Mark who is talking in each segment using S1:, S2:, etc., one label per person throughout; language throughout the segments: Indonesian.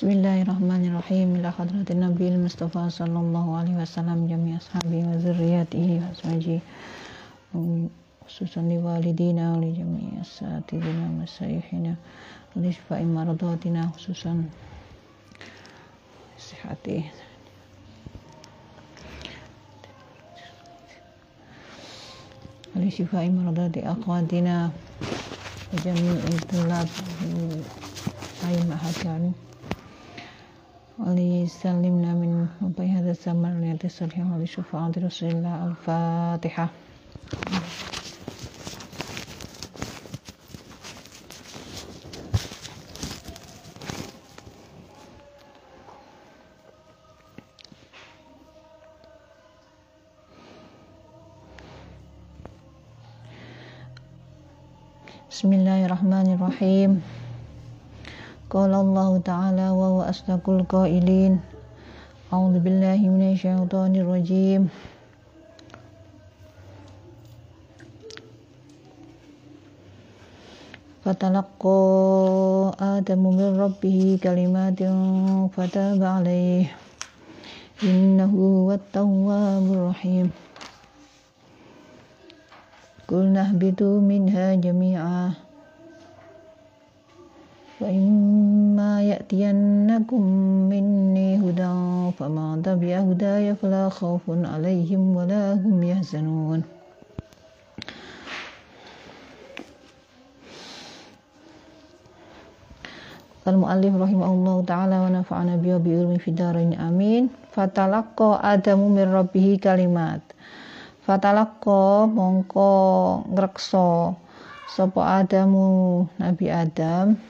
S1: بسم الله الرحمن الرحيم إلى حضرة النبي المصطفى صلى الله عليه وسلم جميع أصحابه وذرياته وأزواجه خصوصا لوالدينا ولجميع أساتذتنا ومسايحنا لشفاء مرضاتنا خصوصا صحتي لشفاء مرضات أخواتنا وجميع الطلاب في أي محاكم وليسلمنا من وبي هذا الزمن وليأتي الصالحين ولشفاعة رسول الله الفاتحة. بسم الله الرحمن الرحيم. تعالى وهو أصدق القائلين أعوذ بالله من الشيطان الرجيم فتلقى آدم من ربه كلمات فتاب عليه إنه هو التواب الرحيم قلنا اهبطوا منها جميعا وإما يأتينكم مني هدى فمن تبع هداي فلا خوف عليهم ولا هم يحزنون Al-Mu'allif rahimahullah ta'ala wa nafa'ana biya bi'ilmi fidarain amin Fatalakko adamu min rabbihi kalimat Fatalakko mongko ngrekso Sopo adamu Nabi Adam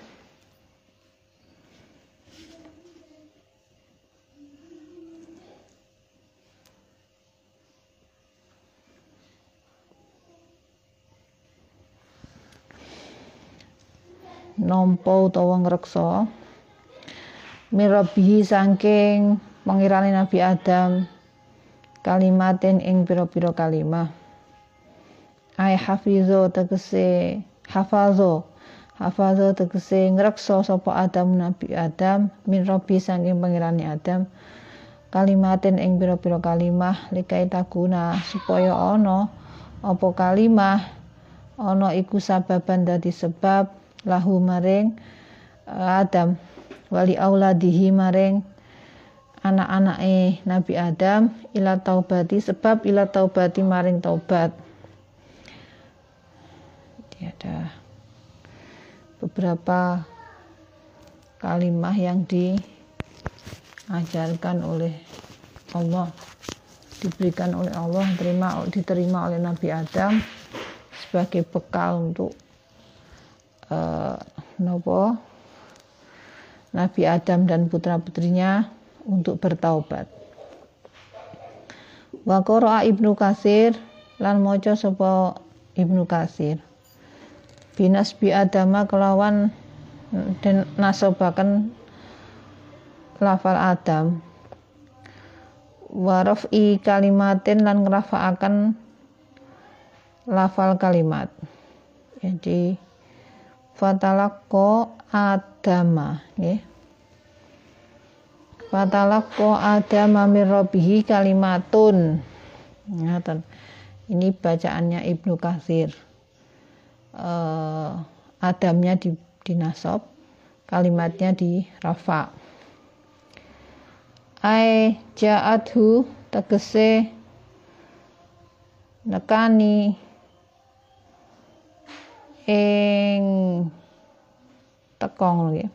S1: nampa utawa ngreksa. Mirabihi saking pangirane Nabi Adam kalimatin ing pira-pira kalimah. Ai hafizo tegese hafazo. Hafazo tegese ngreksa sapa Adam Nabi Adam min rabbi saking pangirane Adam kalimatin ing pira-pira kalimah. Likai takuna supaya ana apa kalimah ana iku sababan dadi sebab lahu maring Adam wali auladihi maring anak-anake Nabi Adam ila taubati sebab ila taubati maring taubat. Jadi ada beberapa kalimah yang diajarkan oleh Allah diberikan oleh Allah diterima diterima oleh Nabi Adam sebagai bekal untuk uh, nopo Nabi Adam dan putra-putrinya untuk bertaubat. Wa qara'a Ibnu Kasir lan maca sapa Ibnu Kasir. Binasbi Adama kelawan dan nasobakan lafal Adam. Wa raf'i kalimatin lan ngrafa'aken lafal kalimat. Jadi fatalakko adama nggih. Fatalakko adama min rabbihi kalimatun. Ngaten. Ini bacaannya Ibnu Katsir. Uh, adamnya di, di nasab kalimatnya di rafa. Ai ja'athu tegese nekani ing tekong ya.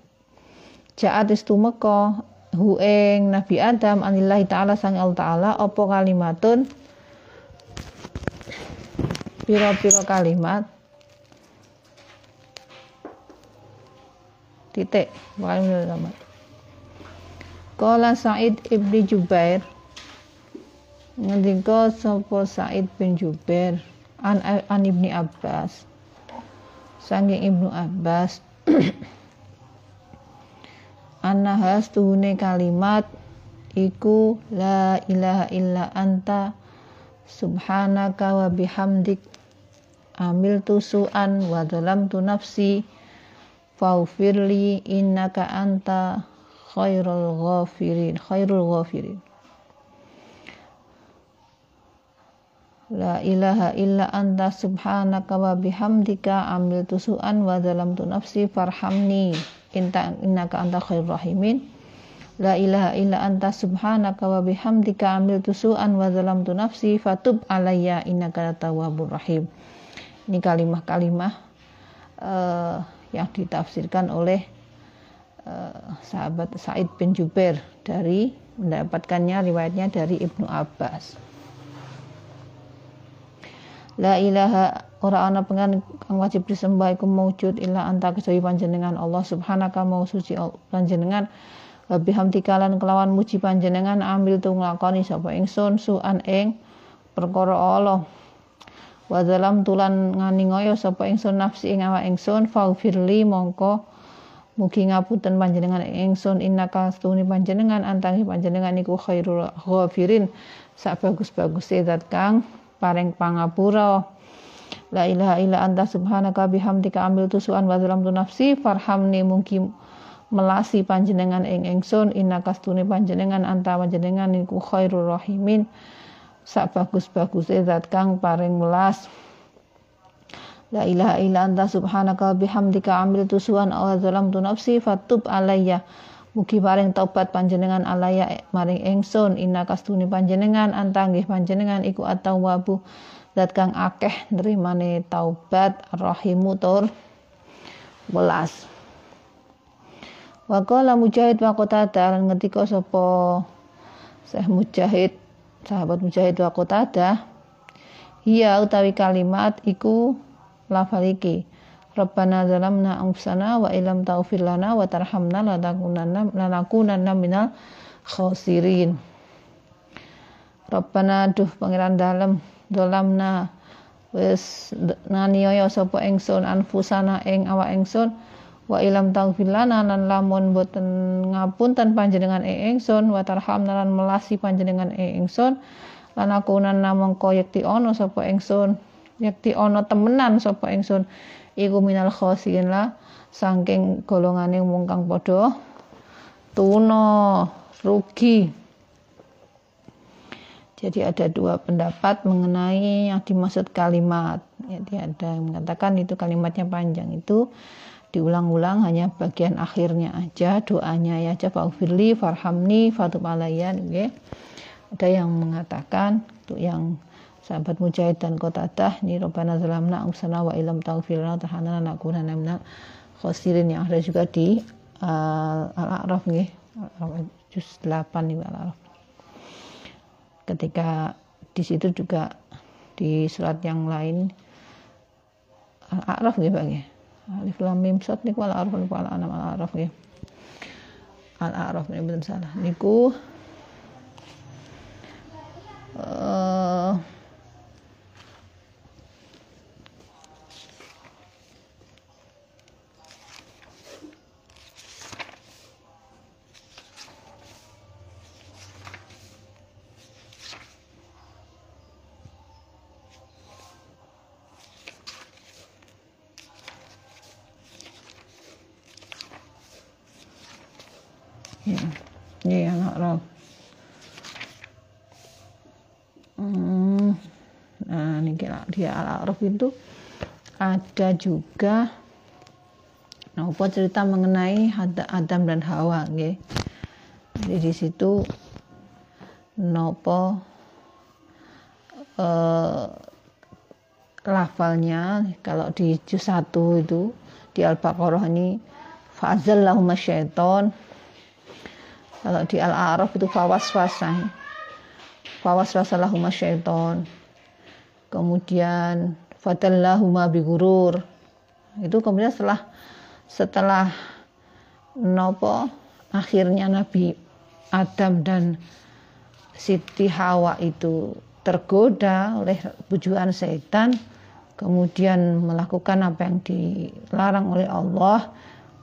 S1: Ja'at istumeka hu ing Nabi Adam anillahi taala sang Allah taala apa kalimatun? Pira-pira kalimat? Titik. Kalimat. Kala Said ibni Jubair. Ngendika sapa Said bin Jubair an, an ibni Abbas saking Ibnu Abbas. Anahas tuhune kalimat iku la ilaha illa anta subhanaka wa bihamdik amil tusuan wa tu nafsi faufirli innaka anta khairul ghafirin khairul ghafirin La ilaha illa anta subhanaka wa bihamdika amiltu su'an wa zalamtu nafsi farhamni. Inta innaka anta khairur rahimin. La ilaha illa anta subhanaka wa bihamdika amiltu su'an wa zalamtu nafsi fatub alayya innaka tawwabur rahim. Ini kalimah-kalimah uh, yang ditafsirkan oleh uh, sahabat Said bin Jubair dari mendapatkannya riwayatnya dari Ibnu Abbas La ilaha ora ana pengen kang wajib disembah iku maujud illa anta kecuali panjenengan Allah subhanaka mau suci panjenengan. Wabi hamdikalan kelawan muji panjenengan ambil tu nglakoni sapa ingsun suan ing perkara Allah. Wa zalam tulan ngani ngoyo sapa ingsun nafsi ing awak ingsun faufirli mongko. Mugi ngapunten panjenengan ingsun innaka stuni panjenengan antangi panjenengan iku khairul ghafirin. Sak bagus-bagus zat kang paring pangapura. La ilaha illa anta subhanaka bihamdika ambil tusuan wa zalamtu nafsi farhamni mungkin melasi panjenengan ing ingsun inna kastune panjenengan anta panjenengan iku khairur rahimin. Sak bagus-bagus zat kang paring melas La ilaha illa anta subhanaka bihamdika ambil tusuan wa zalamtu nafsi fatub alayya Mugi paring taubat panjenengan alaya maring ingsun inna kastuni panjenengan antanggih panjenengan iku at-tawwabu. Zat kang akeh nrimane taubat rahimu tur welas. Wa qala Mujahid wa Qatadah lan ngendika sapa Syekh Mujahid sahabat Mujahid wa Qatadah Iya utawi kalimat iku lafal iki Rabbana zalamna anfusana wa ilam taghfir lana wa tarhamna lanakunanna lanakunanna minal khosirin. Rabbana duh pangeran dalem zalamna. Wis nganiaya sapa ingsun anfusana ing awak ingsun wa ilam taghfir lana lan lamun boten ngapunten panjenengan ing ingsun wa tarhamna lan melasi panjenengan ing ingsun lan aku yekti ana sapa ingsun yekti ana temenan sapa ingsun iku minal khosin lah. Saking golongane wong kang padha tuna rugi. Jadi ada dua pendapat mengenai yang dimaksud kalimat. Jadi ada yang mengatakan itu kalimatnya panjang. Itu diulang-ulang hanya bagian akhirnya aja. Doanya ya aja faghfirli farhamni fatub alayya okay. ada yang mengatakan untuk yang sahabat Mujahid dan Qatadah ini Rabbana zalamna anfusana wa ilam taghfir lana tarhamna lanakunanna minal khosirin yang ada juga di uh, Al-A'raf nggih juz 8 nih Al-A'raf. Ketika di situ juga di surat yang lain Al-A'raf nggih Pak nggih Alif Lam Mim Sad niku Al-A'raf niku Al-An'am Al-A'raf nggih Al-A'raf ini betul salah niku uh, ya ya anak roh hmm. nah kira dia al-araf itu ada juga. Nah apa cerita mengenai Adam dan Hawa nggih. Jadi di situ nopo eh, lafalnya kalau di juz 1 itu di Al-Baqarah ini fa'azallahumma syaiton kalau di Al-A'raf itu fawaswasa. Fawaswasa lahuma syaiton kemudian fatallahuma bigurur. Itu kemudian setelah setelah nopo akhirnya Nabi Adam dan Siti Hawa itu tergoda oleh bujuan setan kemudian melakukan apa yang dilarang oleh Allah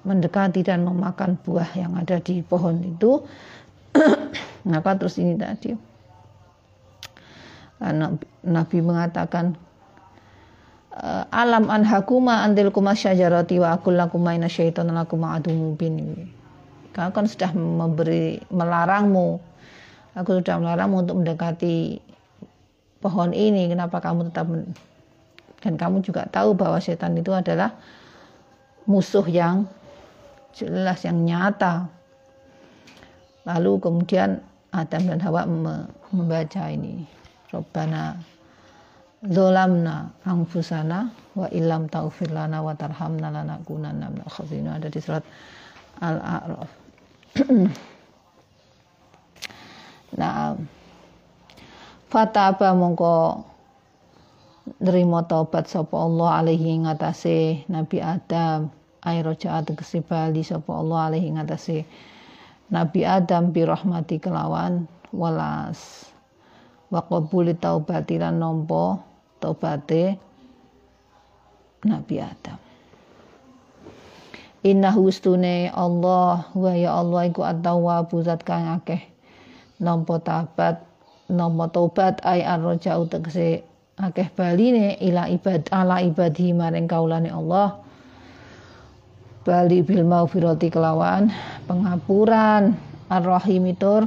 S1: mendekati dan memakan buah yang ada di pohon itu. Maka terus ini tadi Nabi mengatakan eh, alam anhakuma antil kuma syajarati wa akul lakuma ina syaitan lakuma adu Kau kan sudah memberi melarangmu. Aku sudah melarangmu untuk mendekati pohon ini. Kenapa kamu tetap dan kamu juga tahu bahwa setan itu adalah musuh yang jelas yang nyata. Lalu kemudian Adam dan Hawa membaca ini. Robbana zolamna angfusana wa ilam taufir lana wa tarhamna lanakunanna minal khasirin ada di surat Al-A'raf. nah, fataba mongko nerima taubat sapa Allah alaihi ngatasé Nabi Adam. Ay rojaat tegese bali sapa Allah alaihi ngatasé Nabi Adam bi rahmati kelawan walas wa qabuli taubati lan nampa tobaté Nabi Adam. Inna hustune Allah wa ya Allah iku at-tawwabu zat kang akeh nampa tabat nampa ay arroja utekse akeh baline ila ibad ala ibadi maring kaulane Allah bali bil maufirati kelawan pengapuran ar-rahimitur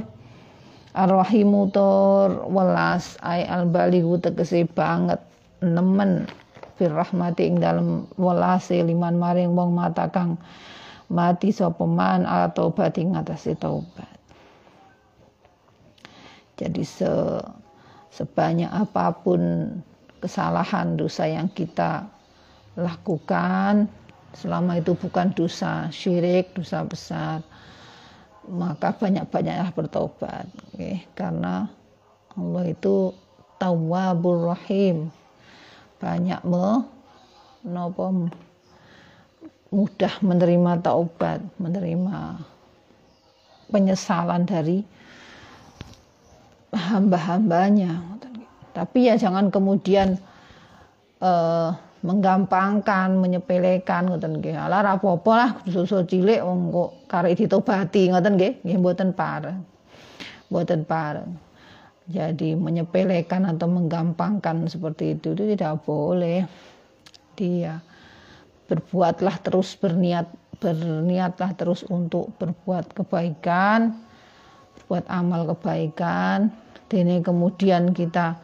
S1: Ar-Rahimu tur welas ay al-balighu tegese banget nemen fir rahmati ing dalem welase liman maring wong mata kang mati sapa man tobat ing ngatasi taubat. Jadi se sebanyak apa pun kesalahan dosa yang kita lakukan selama itu bukan dosa syirik, dosa besar, maka banyak-banyaklah bertobat okay? karena Allah itu tawwabur rahim banyak me nopo mudah menerima taubat menerima penyesalan dari hamba-hambanya tapi ya jangan kemudian uh, menggampangkan, menyepelekan ngoten nggih. Ala apa-apa lah susul cilik wong kok karek ditobati ngoten nggih, nggih mboten pareng. Mboten pareng. Jadi menyepelekan atau menggampangkan seperti itu itu tidak boleh. Dia berbuatlah terus berniat berniatlah terus untuk berbuat kebaikan, berbuat amal kebaikan. Dene kemudian kita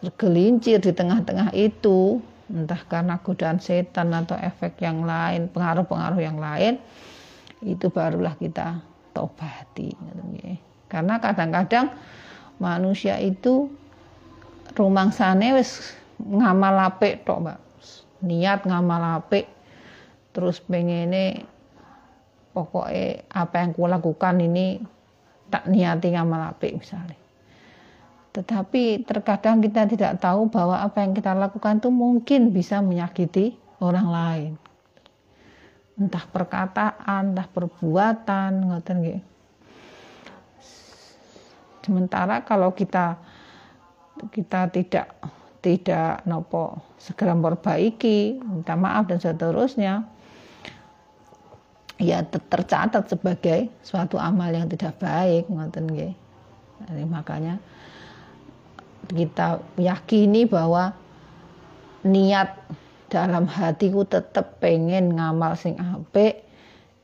S1: tergelincir di tengah-tengah itu entah karena godaan setan atau efek yang lain, pengaruh-pengaruh yang lain, itu barulah kita tobati. Karena kadang-kadang manusia itu rumangsane wis ngamal apik tok, Mbak. Niat ngamal apik terus pengene pokoknya apa yang kulakukan ini tak niati ngamal apik misalnya tetapi terkadang kita tidak tahu bahwa apa yang kita lakukan itu mungkin bisa menyakiti orang lain. Entah perkataan, entah perbuatan, ngoten nggih. Sementara kalau kita kita tidak tidak nopo segera memperbaiki, minta maaf dan seterusnya, ya tercatat sebagai suatu amal yang tidak baik, ngoten nggih. makanya kita yakini bahwa niat dalam hatiku tetap pengen ngamal sing apik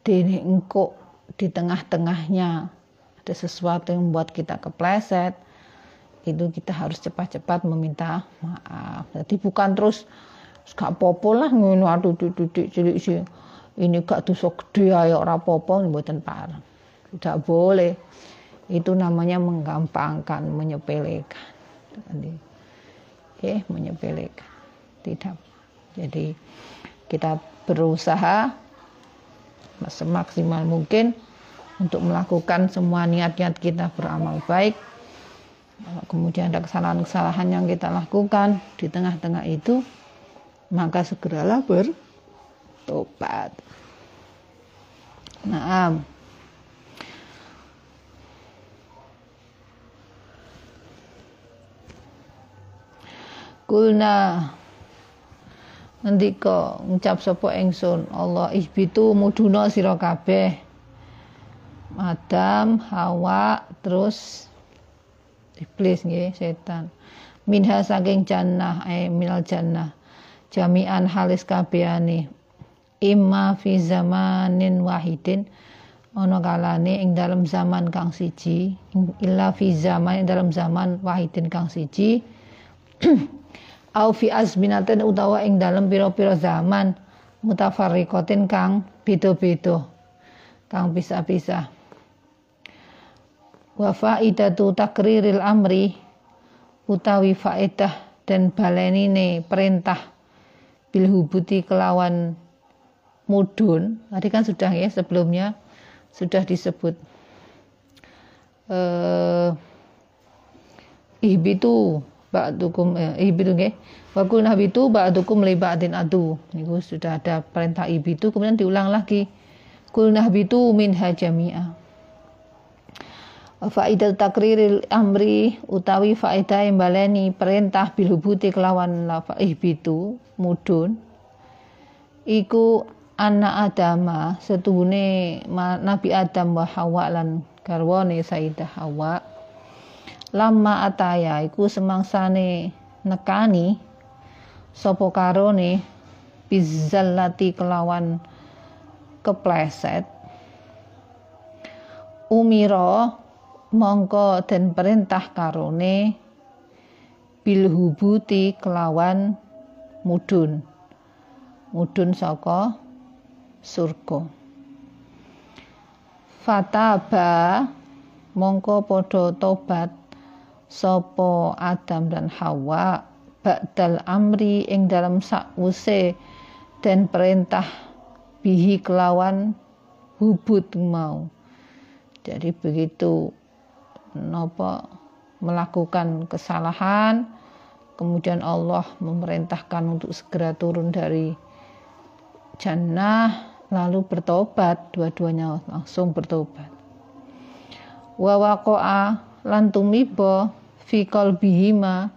S1: dene engko di tengah-tengahnya. Ada sesuatu yang membuat kita kepleset itu kita harus cepat-cepat meminta maaf. Jadi bukan terus gak popo lah ngono aduh didik cilik sih ini gak dosa gede ayo ora apa-apa mboten pareng. Tidak boleh. Itu namanya menggampangkan menyepelekan tadi eh menyepelekan. Tidak. Jadi kita berusaha semaksimal mungkin untuk melakukan semua niat-niat kita beramal baik. Kemudian ada kesalahan-kesalahan yang kita lakukan di tengah-tengah itu maka segeralah bertobat. Nah Kulna ngendika ngucap sapa ingsun Allah ihbitu muduna sira kabeh. Adam Hawa terus iblis nggih setan. Minha saking jannah eh minal jannah. Jami'an halis kabehane. Imma fi zamanin wahidin. Ana kalane ing dalam zaman kang siji. Illa fi zaman ing dalam zaman wahidin kang siji au fi azminatin utawa ing dalam pira-pira zaman. Mutafarriqatin kang beda-beda. Kang pisah-pisah. Wa faidatu takriril amri utawi faedah dan balenine perintah bil hubuti kelawan mudun tadi kan sudah ya sebelumnya sudah disebut. Eh ihbitu ba'dukum eh, ihbitu nggih wa qulna habitu ba'dukum li ba'din adu. Niku sudah ada perintah ihbitu kemudian diulang lagi. Qulna habitu minha jami'a. Faidah takriril amri utawi faidah yang baleni perintah bilhubuti kelawan lafa ihbitu mudun. Iku anak Adama setuhune Nabi Adam wa Hawa lan garwane Sayyidah Hawa lama ataya iku semangsane nekani sapa karone bizzallati kelawan kepleset. Umiro mongko dan perintah karone bilhubuti kelawan mudun mudun saka surga. Fataba mongko podo tobat sopo Adam dan Hawa ba'dal amri ing dalam sakwuse dan perintah bihi kelawan hubut mau. Jadi begitu nopo melakukan kesalahan kemudian Allah memerintahkan untuk segera turun dari jannah lalu bertobat dua-duanya langsung bertobat. Wa waqa'a lan tumiba fi qalbihima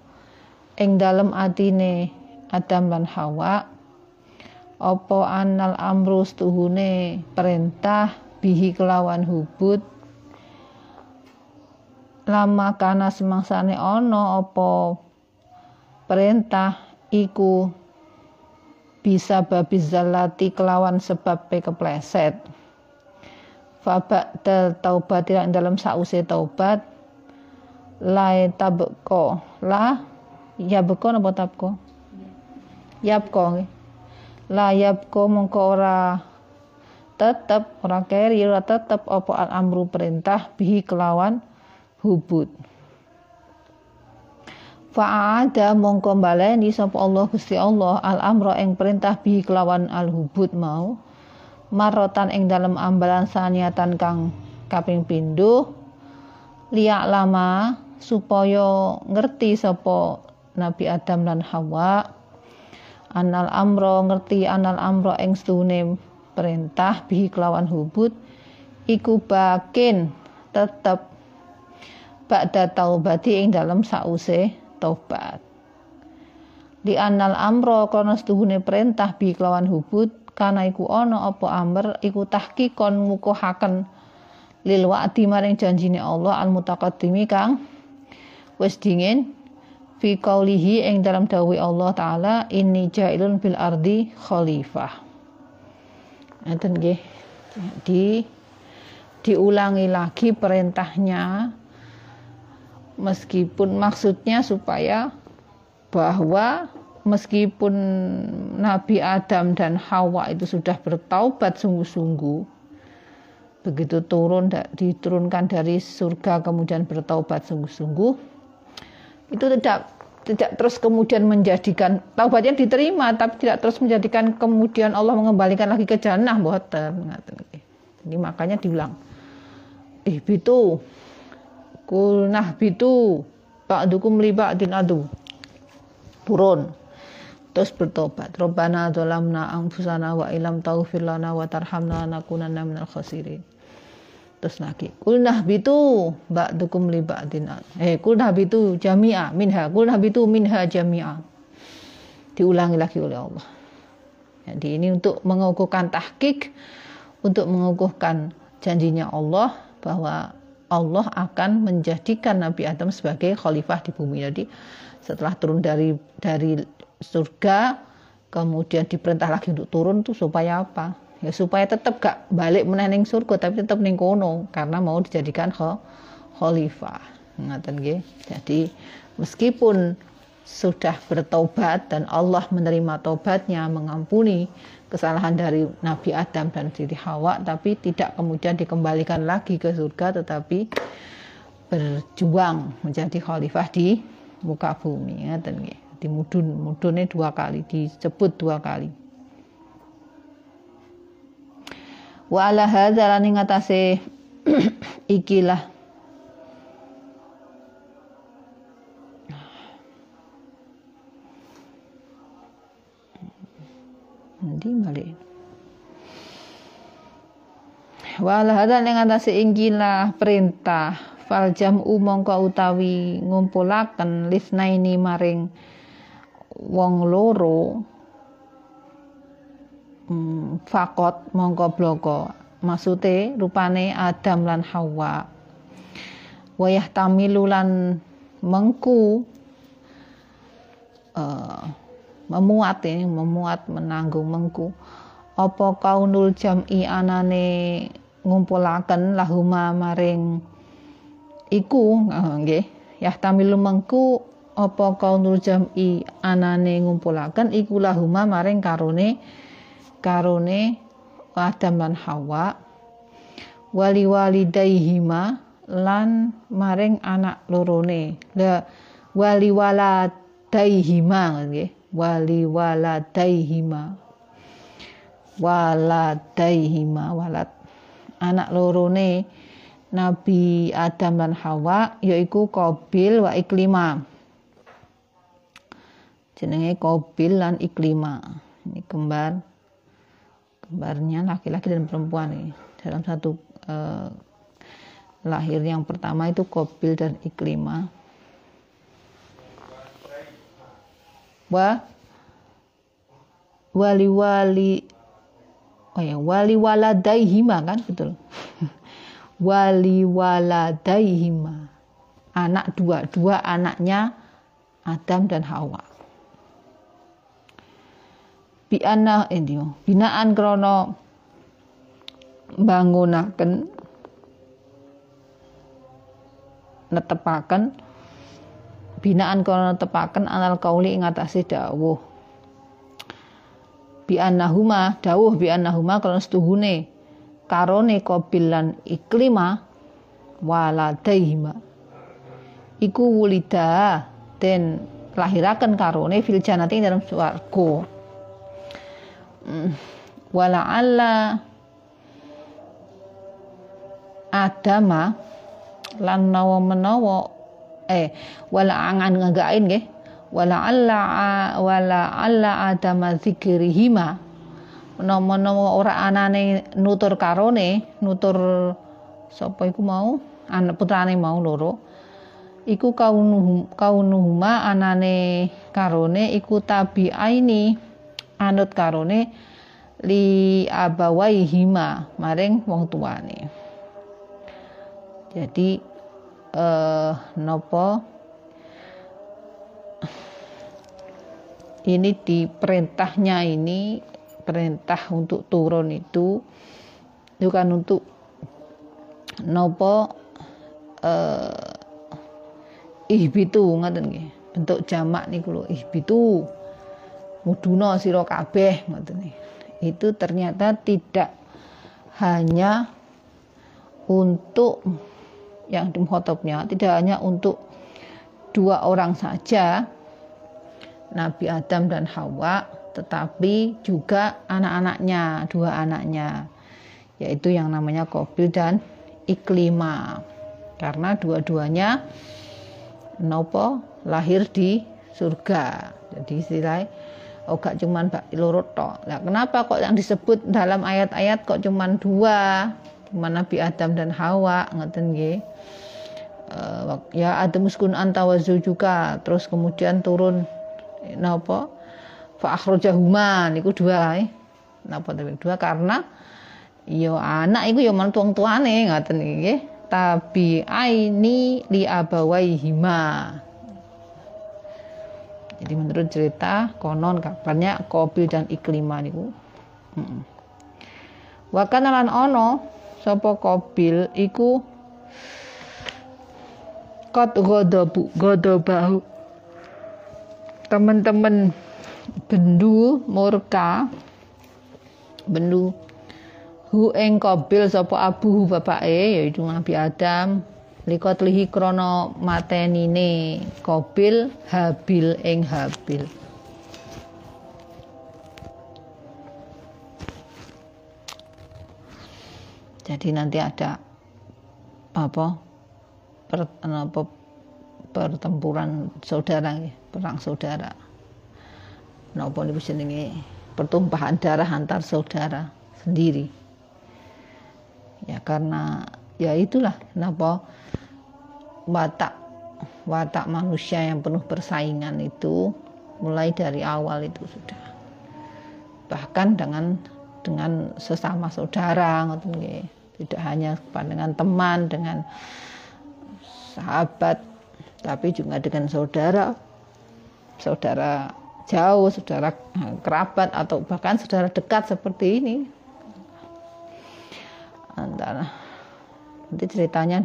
S1: ing dalem atine Adam lan Hawa. Apa anal amru tuhune perintah bihi kelawan hubut? Lama kana semangsane ana apa perintah iku bisa babi zalati kelawan sebab pe kepleset. Fabak tel taubat tidak dalam sause taubat lai tabko la ya beko napa tabko yapko la yapko mongko ora tetep ora keri ora tetep apa al amru perintah bihi kelawan hubud. Fa'ada mongko baleni sapa Allah Gusti Allah al amra ing perintah bi kelawan al hubud mau marotan ing dalam ambalan saniatan kang kaping pindho liak lama supaya ngerti sapa Nabi Adam dan Hawa anal amro ngerti anal amro ing stune perintah bi kelawan hubud iku bakin tetep ba'da taubati ing dalam sause taubat. Di anal amro krana setuhune perintah bi kelawan hubut kana iku ana apa amr iku tahqiqon ngukuhaken lil wa'di maring janjine Allah al mutaqaddimi kang wis dingin fi qaulihi ing dalam dawuh Allah taala inni ja'ilun bil ardi khalifah. Enten nggih. Di diulangi lagi perintahnya meskipun maksudnya supaya bahwa meskipun Nabi Adam dan Hawa itu sudah bertaubat sungguh-sungguh begitu turun diturunkan dari surga kemudian bertaubat sungguh-sungguh itu tidak tidak terus kemudian menjadikan taubatnya diterima tapi tidak terus menjadikan kemudian Allah mengembalikan lagi ke jannah boten ini makanya diulang eh itu Kul nahbitu ba'dukum li ba'din adu. Turun. Terus bertobat. Rabbana dzalamna anfusana wa ilam taghfir lana wa tarhamna lanakunanna minal khasirin. Terus lagi. Kul nahbitu ba'dukum li ba'din Eh, kul nahbitu jami'a minha. Kul nahbitu minha jami'a. Diulangi lagi oleh Allah. Jadi ini untuk mengukuhkan tahkik, untuk mengukuhkan janjinya Allah bahwa Allah akan menjadikan Nabi Adam sebagai khalifah di bumi. Jadi setelah turun dari dari surga, kemudian diperintah lagi untuk turun tuh supaya apa? Ya supaya tetap gak balik meneng surga tapi tetap ning kono karena mau dijadikan khalifah. Ngaten nggih? Jadi meskipun sudah bertobat dan Allah menerima tobatnya mengampuni kesalahan dari Nabi Adam dan Siti Hawa tapi tidak kemudian dikembalikan lagi ke surga tetapi berjuang menjadi khalifah di muka bumi. Ya di mudun mudunnya dua kali disebut dua kali wa ala hadza lan ngatasi ikilah. Nanti balik. Wala hada ing atase ingkilah perintah. Fal jam'u mongko utawi ngumpulaken lisnaini maring wong loro hmm, fakot mongko bloko. Maksude rupane Adam lan Hawa. Wayah tamilulan mengku uh, memuat ini memuat menanggung mengku. Apa kaunul jam'i anane ngumpulaken lahuma maring iku? Nggih. Yahtamilu mengku apa kaunul jam'i anane ngumpulaken iku lahuma maring karone karone Adam lan Hawa wali walidaihima lan maring anak lorone. La wali waladaihima nggih wali waladaihima waladaihima walad anak lorone Nabi Adam dan Hawa yaiku Qabil wa Iklima. Jenenge Qabil lan Iklima. Ini kembar kembarnya laki-laki dan perempuan nih. Dalam satu eh, lahir yang pertama itu Qabil dan Iklima. Wa wali wali oh ya wali waladaihima kan betul. Wali waladaihima anak dua dua anaknya Adam dan Hawa biana ini binaan krono bangunaken. Netepaken. Binaan kono tepaken anal kauli ing atase dawuh. Bi annahuma dawuh bi annahuma kono setuhune. Karone qabil lan iklima waladaihima iku wulida den lahiraken karone fil janati dalam swarga hmm. wala alla adama lan nawa menawa eh wala angan ngagain nggih. Wala alla wala alla adama zikrihima. Menawa ora anane nutur karone nutur sapa iku mau? Anak putrane mau loro. Iku kaunuhum kaunuhuma anane karone iku tabiaini anut karone li abawaihima maring wong tuane. Jadi eh, nopo? Ini di perintahnya ini perintah untuk turun itu bukan untuk nopo eh, ihbitu ngaten nggih? Bentuk jamak niku lho ihbitu muduna sira kabeh ngoten itu ternyata tidak hanya untuk yang dimkhotobnya tidak hanya untuk dua orang saja Nabi Adam dan Hawa tetapi juga anak-anaknya dua anaknya yaitu yang namanya Kobil dan Iklima. Karena dua-duanya nopo lahir di surga. Jadi istilahnya oh gak cuman Mbak Lurut tok. Nah, kenapa kok yang disebut dalam ayat-ayat kok cuman dua? Cuma Nabi Adam dan Hawa ngoten nggih uh, ya ada muskun anta wa juga terus kemudian turun napa fa akhrajahuma niku dua eh. napa tapi dua karena yo ya anak iku yo ya mantuang tuane ngoten nggih tabi aini li abawaihima jadi menurut cerita konon kabarnya Kobil dan Iklima niku. Hmm. lan ana sapa qabil iku kot godobu godobahu teman-teman bendu murka bendu. Hu ing qabil sapa abuhu bapake yaitu Nabi Adam lihi krana matenine qabil habil ing habil. Jadi nanti ada apa? Per, apa? Pertempuran saudara perang saudara. Napa niku jenenge? Pertumpahan darah antar saudara sendiri. Ya karena ya itulah kenapa watak watak manusia yang penuh persaingan itu mulai dari awal itu sudah. Bahkan dengan dengan sesama saudara tidak hanya dengan teman dengan sahabat tapi juga dengan saudara. Saudara jauh saudara kerabat atau bahkan saudara dekat seperti ini. Antara nanti ceritanya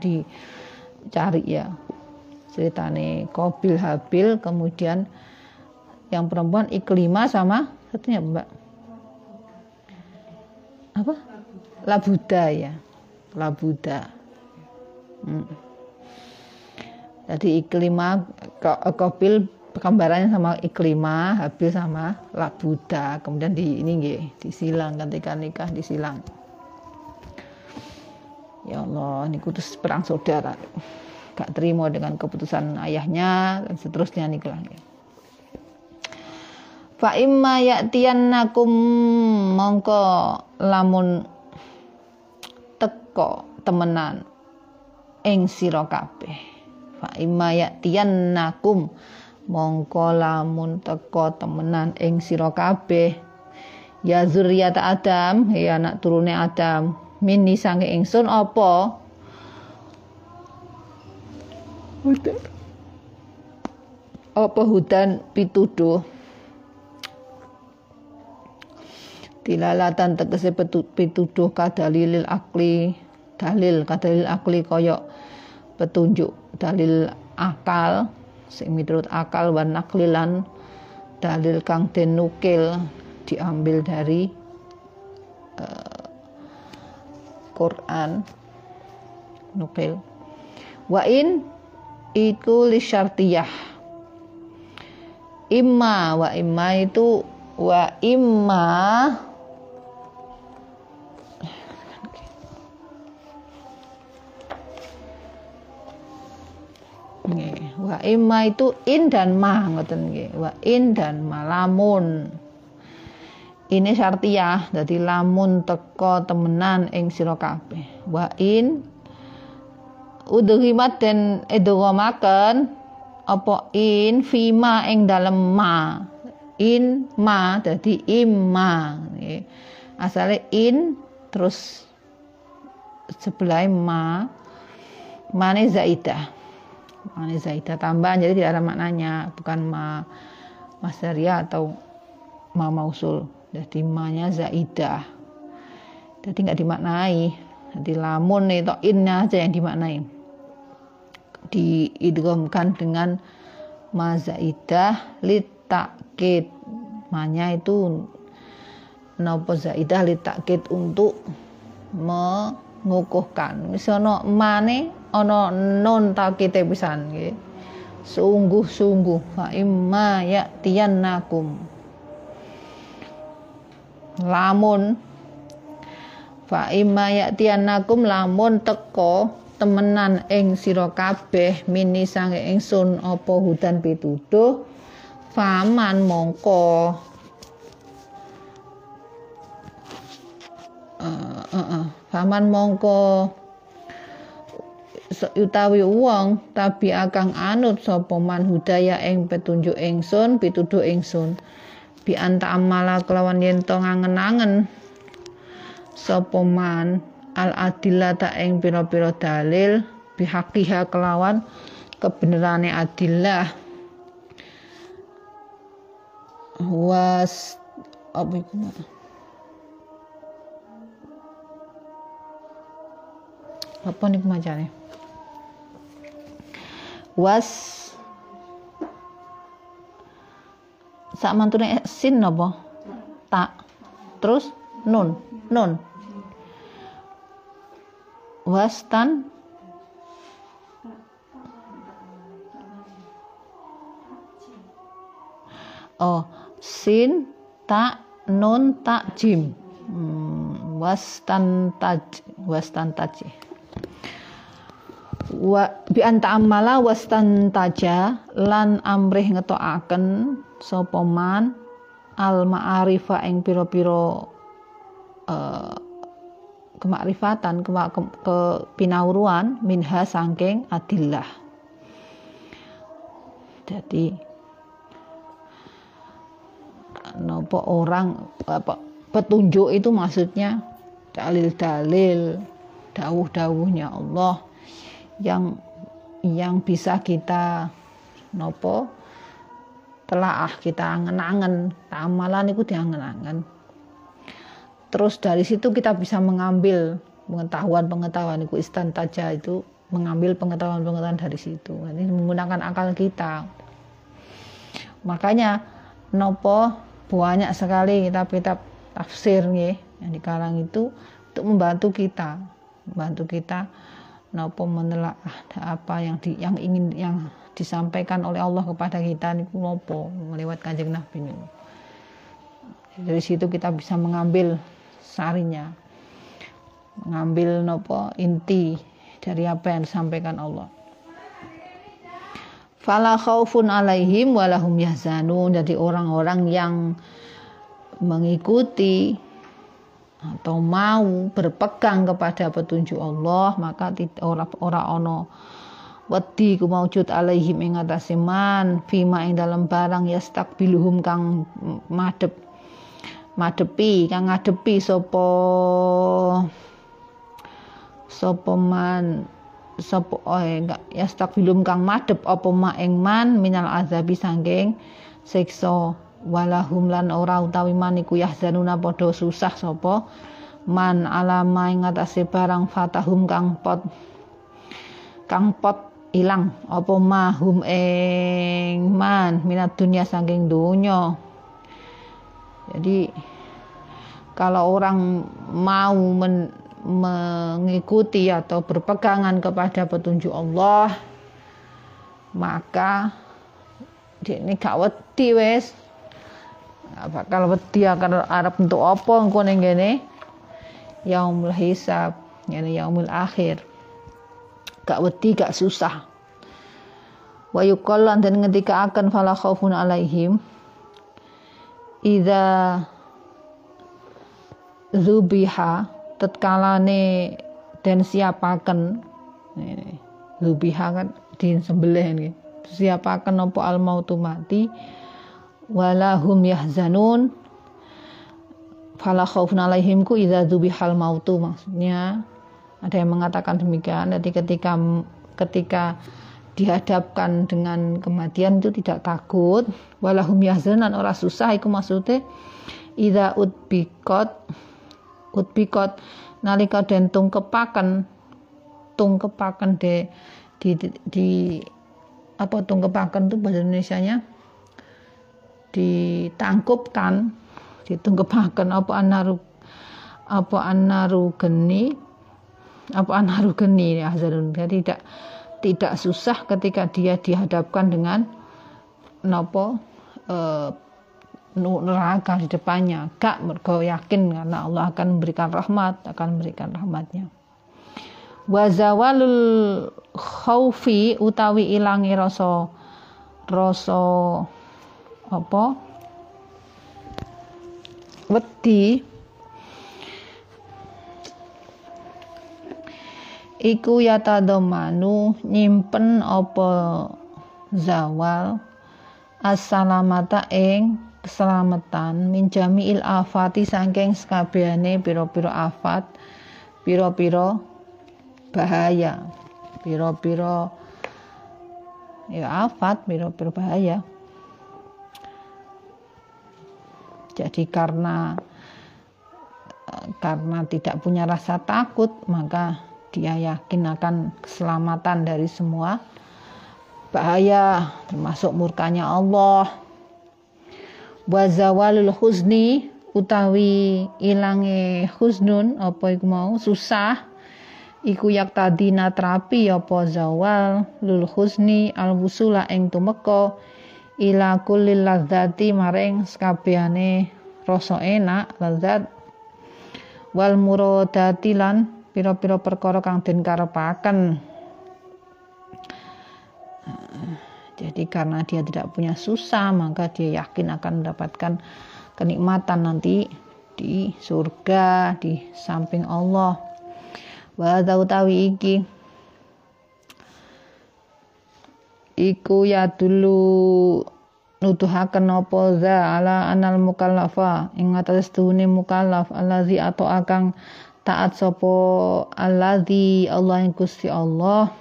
S1: dicari ya. Ceritanya Kobil Habil kemudian yang perempuan Iklima sama satunya mbak. Apa? Labuda ya. Labuda. Hmm. jadi Iklima Kobil kembarannya sama Iklima Habil sama Labuda. Kemudian di ini nggih disilang ketika nikah disilang ya Allah terus perang saudara gak terima dengan keputusan ayahnya dan seterusnya nih lah Fa imma ya'tiyannakum mongko lamun teko temenan ing sira kabeh. Fa imma ya'tiyannakum mongko lamun teko temenan ing sira kabeh. Ya zuriyat Adam, ya anak turune Adam, mini sange ingsun apa? Hudan. Apa hudan pituduh? Tilalatan tegese pituduh kadalilil akli, dalil kadalil akli koyok petunjuk dalil akal sing miturut akal wan naklilan dalil kang den nukil diambil dari uh, Quran nukil wa in iku lisyartiyah imma wa imma itu wa imma Wa imma itu in dan ma ngoten nggih. Wa in dan ma lamun. Ini syartiyah, jadi lamun teko temenan ing sira kabeh. Wa in dan idghamaken apa in fima ing dalem ma. In ma dadi imma. Asale in terus sebelah ma mane zaidah Mane zaidah tambahan jadi tidak ada maknanya, bukan ma masdaria atau ma mausul. Jadi ma-nya zaidah. Jadi nggak dimaknai. Jadi lamun itu innya aja yang dimaknai. Diidghamkan dengan ma zaidah litakid. Manya itu nopo zaidah litakid untuk mengukuhkan. Misalnya mane ana non takite pisan nggih sungguh-sungguh fa imma ya'tiyannakum lamun. Fa imma ya'tiyannakum lamun teko temenan ing sira kabeh mini sange ingsun apa hudan pituduh faman mongko. Uh, uh, uh, faman mongko utawi wong tabi akang anut sapa man hudaya ing petunjuk ingsun pituduh ingsun bi anta amala kelawan yen to ngangen-angen. Sapa man? Al adillata ing pira-pira dalil? Bihaqiha kelawan kebenerane adillah. Was apa iku? Apa nih macane was sak mantune sin napa? Tak. Terus nun. Nun. Wastan. Oh sin tak nun tak jim. Hmm, wastan taj wastan taj wa bi anta amala wastan taja lan amrih ngetokaken sapa man al ma'arifa ing pira-pira uh, kemakrifatan ke, ke, ke pinauruan minha sangking adillah. Jadi nopo orang apa petunjuk itu maksudnya dalil-dalil dawuh-dawuhnya Allah yang yang bisa kita nopo telaah kita angen-angen. Amalan itu diangen-angen. Terus dari situ kita bisa mengambil pengetahuan-pengetahuan itu istantaja itu mengambil pengetahuan-pengetahuan dari situ. Ini menggunakan akal kita. Makanya nopo banyak sekali kitab-kitab tafsir nih yang dikarang itu untuk membantu kita. Membantu kita nopo menelaah apa yang di, yang ingin yang disampaikan oleh Allah kepada kita ini nopo? Melewat kanjeng Nabi. Dari situ kita bisa mengambil sarinya, mengambil nopo inti dari apa yang disampaikan Allah. Fala khaufun alaihim walahum yahzanun. Jadi orang-orang yang mengikuti atau mau berpegang kepada petunjuk Allah maka ora ora ono wedi ku maujud alaihim ing atase man fima ing dalam barang yastakbiluhum kang madep madepi kang ngadepi sapa sapa man sapa oe enggak kang madhep apa ma ing man minal azabi sangking siksa walahum lan ora utawi man iku yahzanuna padha susah sapa? Man alama ing atase barang fatahum kang pot kang pot ilang. Apa mahum ing man minat dunia saking dunya? Jadi kalau orang mau men mengikuti atau berpegangan kepada petunjuk Allah maka ini gak wedi wes bakal wedi akan arep untuk apa engko ning kene yaumul hisab yani yaumul akhir. Gak wedi gak susah. Wa yuqallan dan ngendika akan fala khaufun alaihim. Idza zubiha tetkalane dan siapaken. Lubiha kan disembelih nggih siapaken apa al mautu mati walahum yahzanun. Fala khaufun alaihim ku idza dzubihal mautu. Maksudnya ada yang mengatakan demikian. Jadi ketika ketika dihadapkan dengan kematian itu tidak takut. Walahum yahzanan ora susah iku maksudnya. Idza utbikot utbikot nalika den tungkepaken tungkepaken de di, di, di apa tungkepaken itu bahasa Indonesia-nya ditangkupkan ditungkepaken apa anaru apa anaru geni apa anaru geni ya tidak tidak susah ketika dia dihadapkan dengan nopo eh, neraka di depannya. Gak mergo yakin karena Allah akan memberikan rahmat akan memberikan rahmatnya. Wazawalul khaufi utawi ilangi rasa rasa apa? Wedi. Iku yatadomanu nyimpen apa zawal? Assalamata ing keselamatan min jami'il afati saking sekabehane pira-pira afat pira-pira bahaya. Pira-pira ya afat pira-pira bahaya jadi karena karena tidak punya rasa takut maka dia yakin akan keselamatan dari semua bahaya termasuk murkanya Allah. Wa zawalul husni utawi ilange husnun apa iku mau? Susah. Iku yak tadi natrapi apa zawal lul husni al wusula ing tumeka ila kulli ladzati maring sakabehane rasa enak ladzat. Wal muradati lan pira-pira perkara kang den karepaken. Jadi karena dia tidak punya susah maka dia yakin akan mendapatkan kenikmatan nanti di surga di samping Allah. Wa utawi iki iku ya dulu nuduhaken apa za ala anal mukallafa ing atas tuhune mukallaf allazi atau akang taat sapa allazi Allah ing Gusti Allah.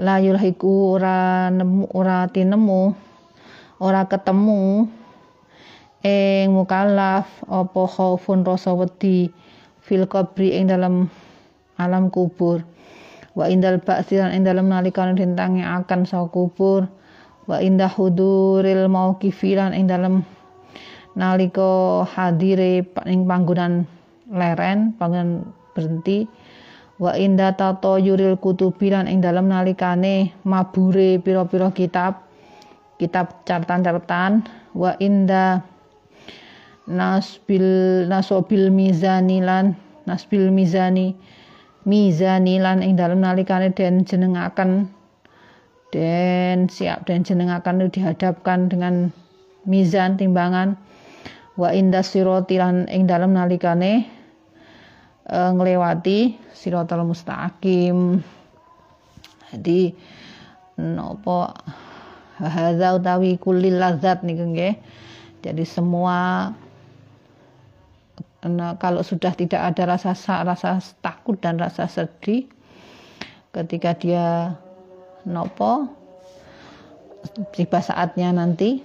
S1: La yulhiku ora nemu ora tinemu ora ketemu ing mukallaf apa khaufun rasa wedi fil qabri ing dalam alam kubur wa indal ba'si lan ing dalam nalikane dintangi akan sa kubur. Wa indah huduril mauqifi lan ing dalam nalika hadire ing panggonan leren panggonan berhenti. Wa inda tato yuril kutubilan ing dalam nalikane mabure pira-pira kitab kitab catatan-catatan. Wa inda nasbil nasobil mizani lan nasbil mizani mizani lan ing dalam nalikane den jenengaken. Den siap den jenengaken dihadapkan dengan mizan timbangan. Wa inda siroti lan ing dalam nalikane e, nglewati siratal mustaqim. Jadi nopo hadza utawi kulli lazat niku nggih. Jadi semua kalau sudah tidak ada rasa rasa takut dan rasa sedih ketika dia nopo tiba saatnya nanti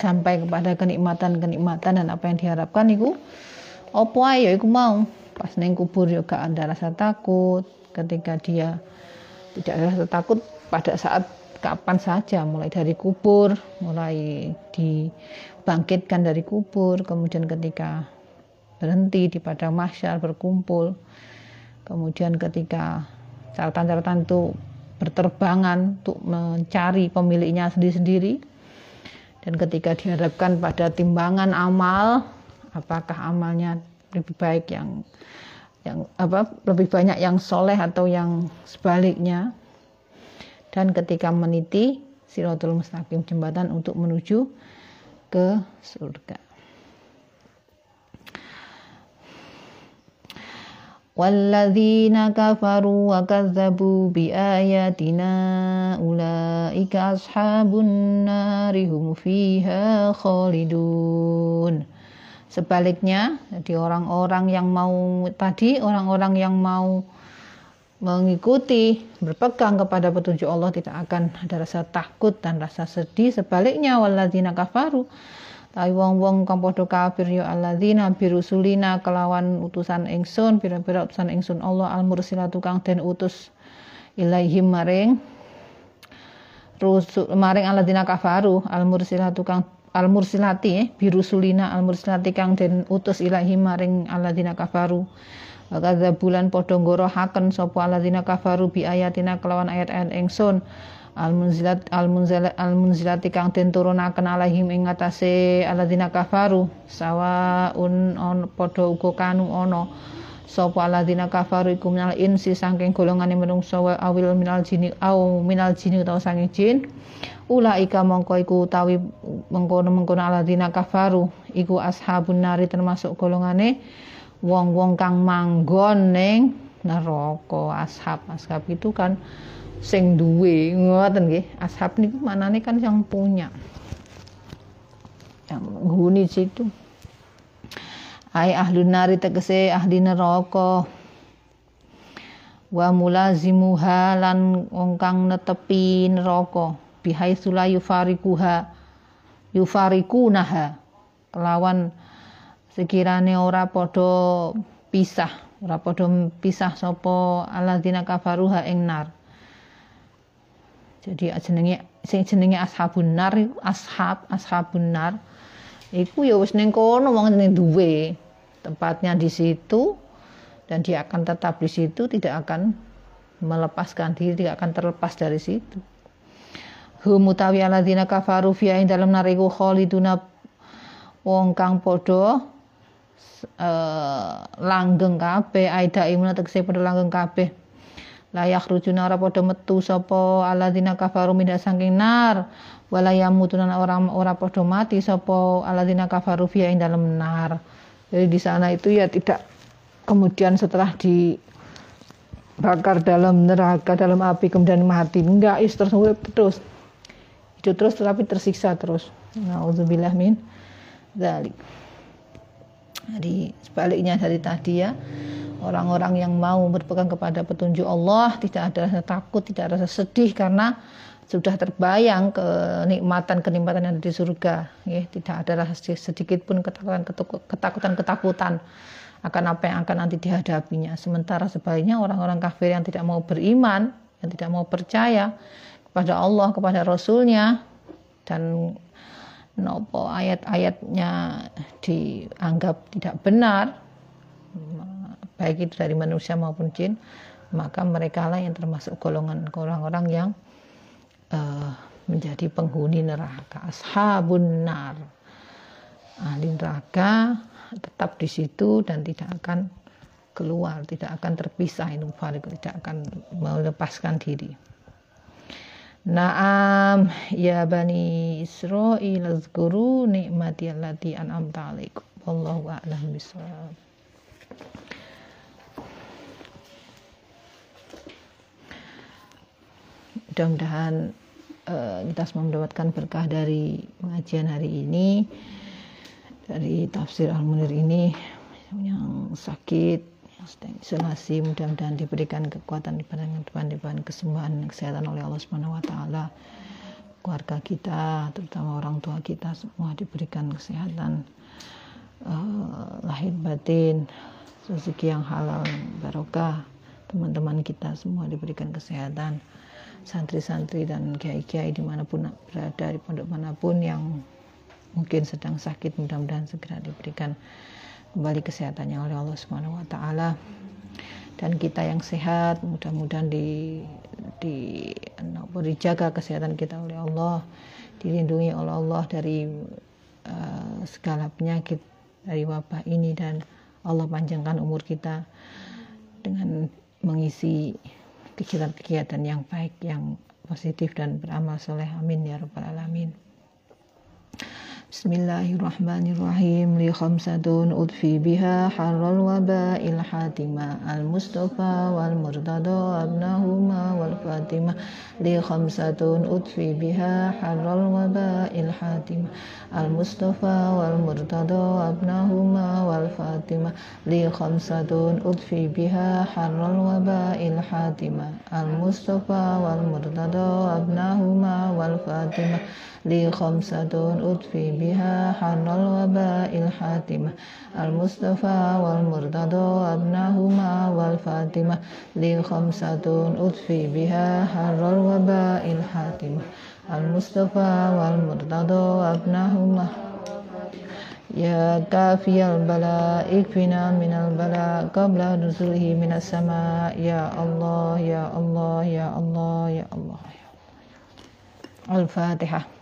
S1: sampai kepada kenikmatan-kenikmatan dan apa yang diharapkan itu opo ayo iku mau. Pas neng kubur juga ada rasa takut. Ketika dia tidak ada rasa takut pada saat kapan saja mulai dari kubur mulai dibangkitkan dari kubur kemudian ketika berhenti di padang mahsyar berkumpul kemudian ketika catatan-catatan itu berterbangan untuk mencari pemiliknya sendiri-sendiri dan ketika dihadapkan pada timbangan amal apakah amalnya lebih baik yang yang apa lebih banyak yang soleh atau yang sebaliknya dan ketika meniti siratul mustaqim jembatan untuk menuju ke surga والذين كفروا وكذبوا بآياتنا أولئك أصحاب النار هم فيها خالدون Sebaliknya, jadi orang-orang yang mau tadi, orang-orang yang mau mengikuti, berpegang kepada petunjuk Allah tidak akan ada rasa takut dan rasa sedih. Sebaliknya, walladzina kafaru, tapi wong-wong kang padha kafir ya alladzina birusulina kelawan utusan ingsun, pira-pira utusan ingsun Allah al-mursilatu kang den utus ilaihim maring rusul maring alladzina kafaru al-mursilatu kang al mursilati eh, birusulina al mursilati kang den utus ilahi maring alladzina kafaru wa bulan padha ngorohaken sapa alladzina kafaru bi ayatina kelawan ayat-ayat ingsun al munzilat al munzilat al munzilati kang den turunaken alaihim ing ngatasé alladzina kafaru. Sawaun on padha uga kanu ana. Sapa alladzina kafaru iku minal insi saking golongane menungsa wa awil minal jini au minal jini utawa saking jin. Ulaika mongko iku utawi mengkono-mengkono alladzina kafaru. Iku ashabun nari termasuk golongane wong-wong kang manggon ning neraka ashab. Ashab itu kan sing duwe ngoten nggih. Ashab niku manane kan yang punya. Yang menghuni situ. Ai ahli nari tegese ahli neraka. Wa mulazimuha lan wong kang netepi neraka. Bihaitsu la yufarikuha yufarikunaha kelawan sekirane ora padha pisah ora padha pisah sapa alladzina kafaruha ing nar. Jadi jenenge sing jenenge ashabun nar ashab ashabun nar iku ya wis ning kono wong ning duwe. Tempatnya di situ dan dia akan tetap di situ tidak akan melepaskan diri tidak akan terlepas dari situ. Hum utawi alladzina kafaru fi dalam nariku khaliduna wong kang padha uh, langgeng kabeh aida imuna tegese padha langgeng kabeh. Layak rujuna ora padha metu sapa alladzina kafaru min saking nar wala yamutuna orang ora padha mati sapa alladzina kafaru fi ing dalam nar. Jadi di sana itu ya tidak kemudian setelah dibakar dalam neraka dalam api kemudian mati. Enggak is terus terus. Hidup terus tetapi tersiksa terus. Naudzubillah min dzalik jadi sebaliknya dari tadi ya orang-orang yang mau berpegang kepada petunjuk Allah tidak ada rasa takut tidak ada rasa sedih karena sudah terbayang kenikmatan kenikmatan yang ada di surga. Ya tidak ada rasa sedikit pun ketakutan ketakutan ketakutan akan apa yang akan nanti dihadapinya. Sementara sebaliknya orang-orang kafir yang tidak mau beriman yang tidak mau percaya kepada Allah kepada Rasulnya dan nopo ayat-ayatnya dianggap tidak benar baik itu dari manusia maupun jin maka mereka lah yang termasuk golongan orang-orang yang uh, menjadi penghuni neraka. Ashabun nar. Ahli neraka tetap di situ dan tidak akan keluar tidak akan terpisah tidak akan melepaskan diri Naam ya bani Israil azkuru nikmati allati an'amta alaikum. Wallahu a'lam bishawab. Mudah-mudahan uh, kita semua mendapatkan berkah dari pengajian hari ini dari tafsir Al-Munir ini yang sakit sedang isolasi mudah-mudahan diberikan kekuatan dibanding depan kesembuhan kesehatan oleh Allah Subhanahu wa taala. Keluarga kita terutama orang tua kita semua diberikan kesehatan uh, lahir batin rezeki yang halal barokah. Teman-teman kita semua diberikan kesehatan. Santri-santri dan kiai-kiai di mana pun berada di pondok mana pun yang mungkin sedang sakit mudah-mudahan segera diberikan kembali kesehatannya oleh Allah Subhanahu wa taala dan kita yang sehat mudah-mudahan di di dijaga kesehatan kita oleh Allah dilindungi oleh Allah dari uh, segala penyakit dari wabah ini dan Allah panjangkan umur kita dengan mengisi kegiatan-kegiatan yang baik, yang positif dan beramal soleh. Amin ya rabbal alamin. بسم الله الرحمن الرحيم لخمسة أضفي بها حر الوباء الحاتمة المصطفى والمرتضى ابنهما والفاتمة لخمسة أضفي بها حر الوباء الحاتمة المصطفى والمرتضى ابنهما والفاتمة لخمسة أضفي بها حر الوباء الحاتمة المصطفى والمرتضى ابنهما والفاتمة لي خمسة أطفي بها حن الوباء الحاتمة. المصطفى والمرتضى وابنهما والفاتمة لي خمسة أطفي بها حر الوباء الحاتمة. المصطفى والمرتضى وابنهما يا كافي البلاء اكفنا من البلاء قبل نزوله من السماء. يا الله يا الله يا الله يا الله, يا الله. الفاتحة.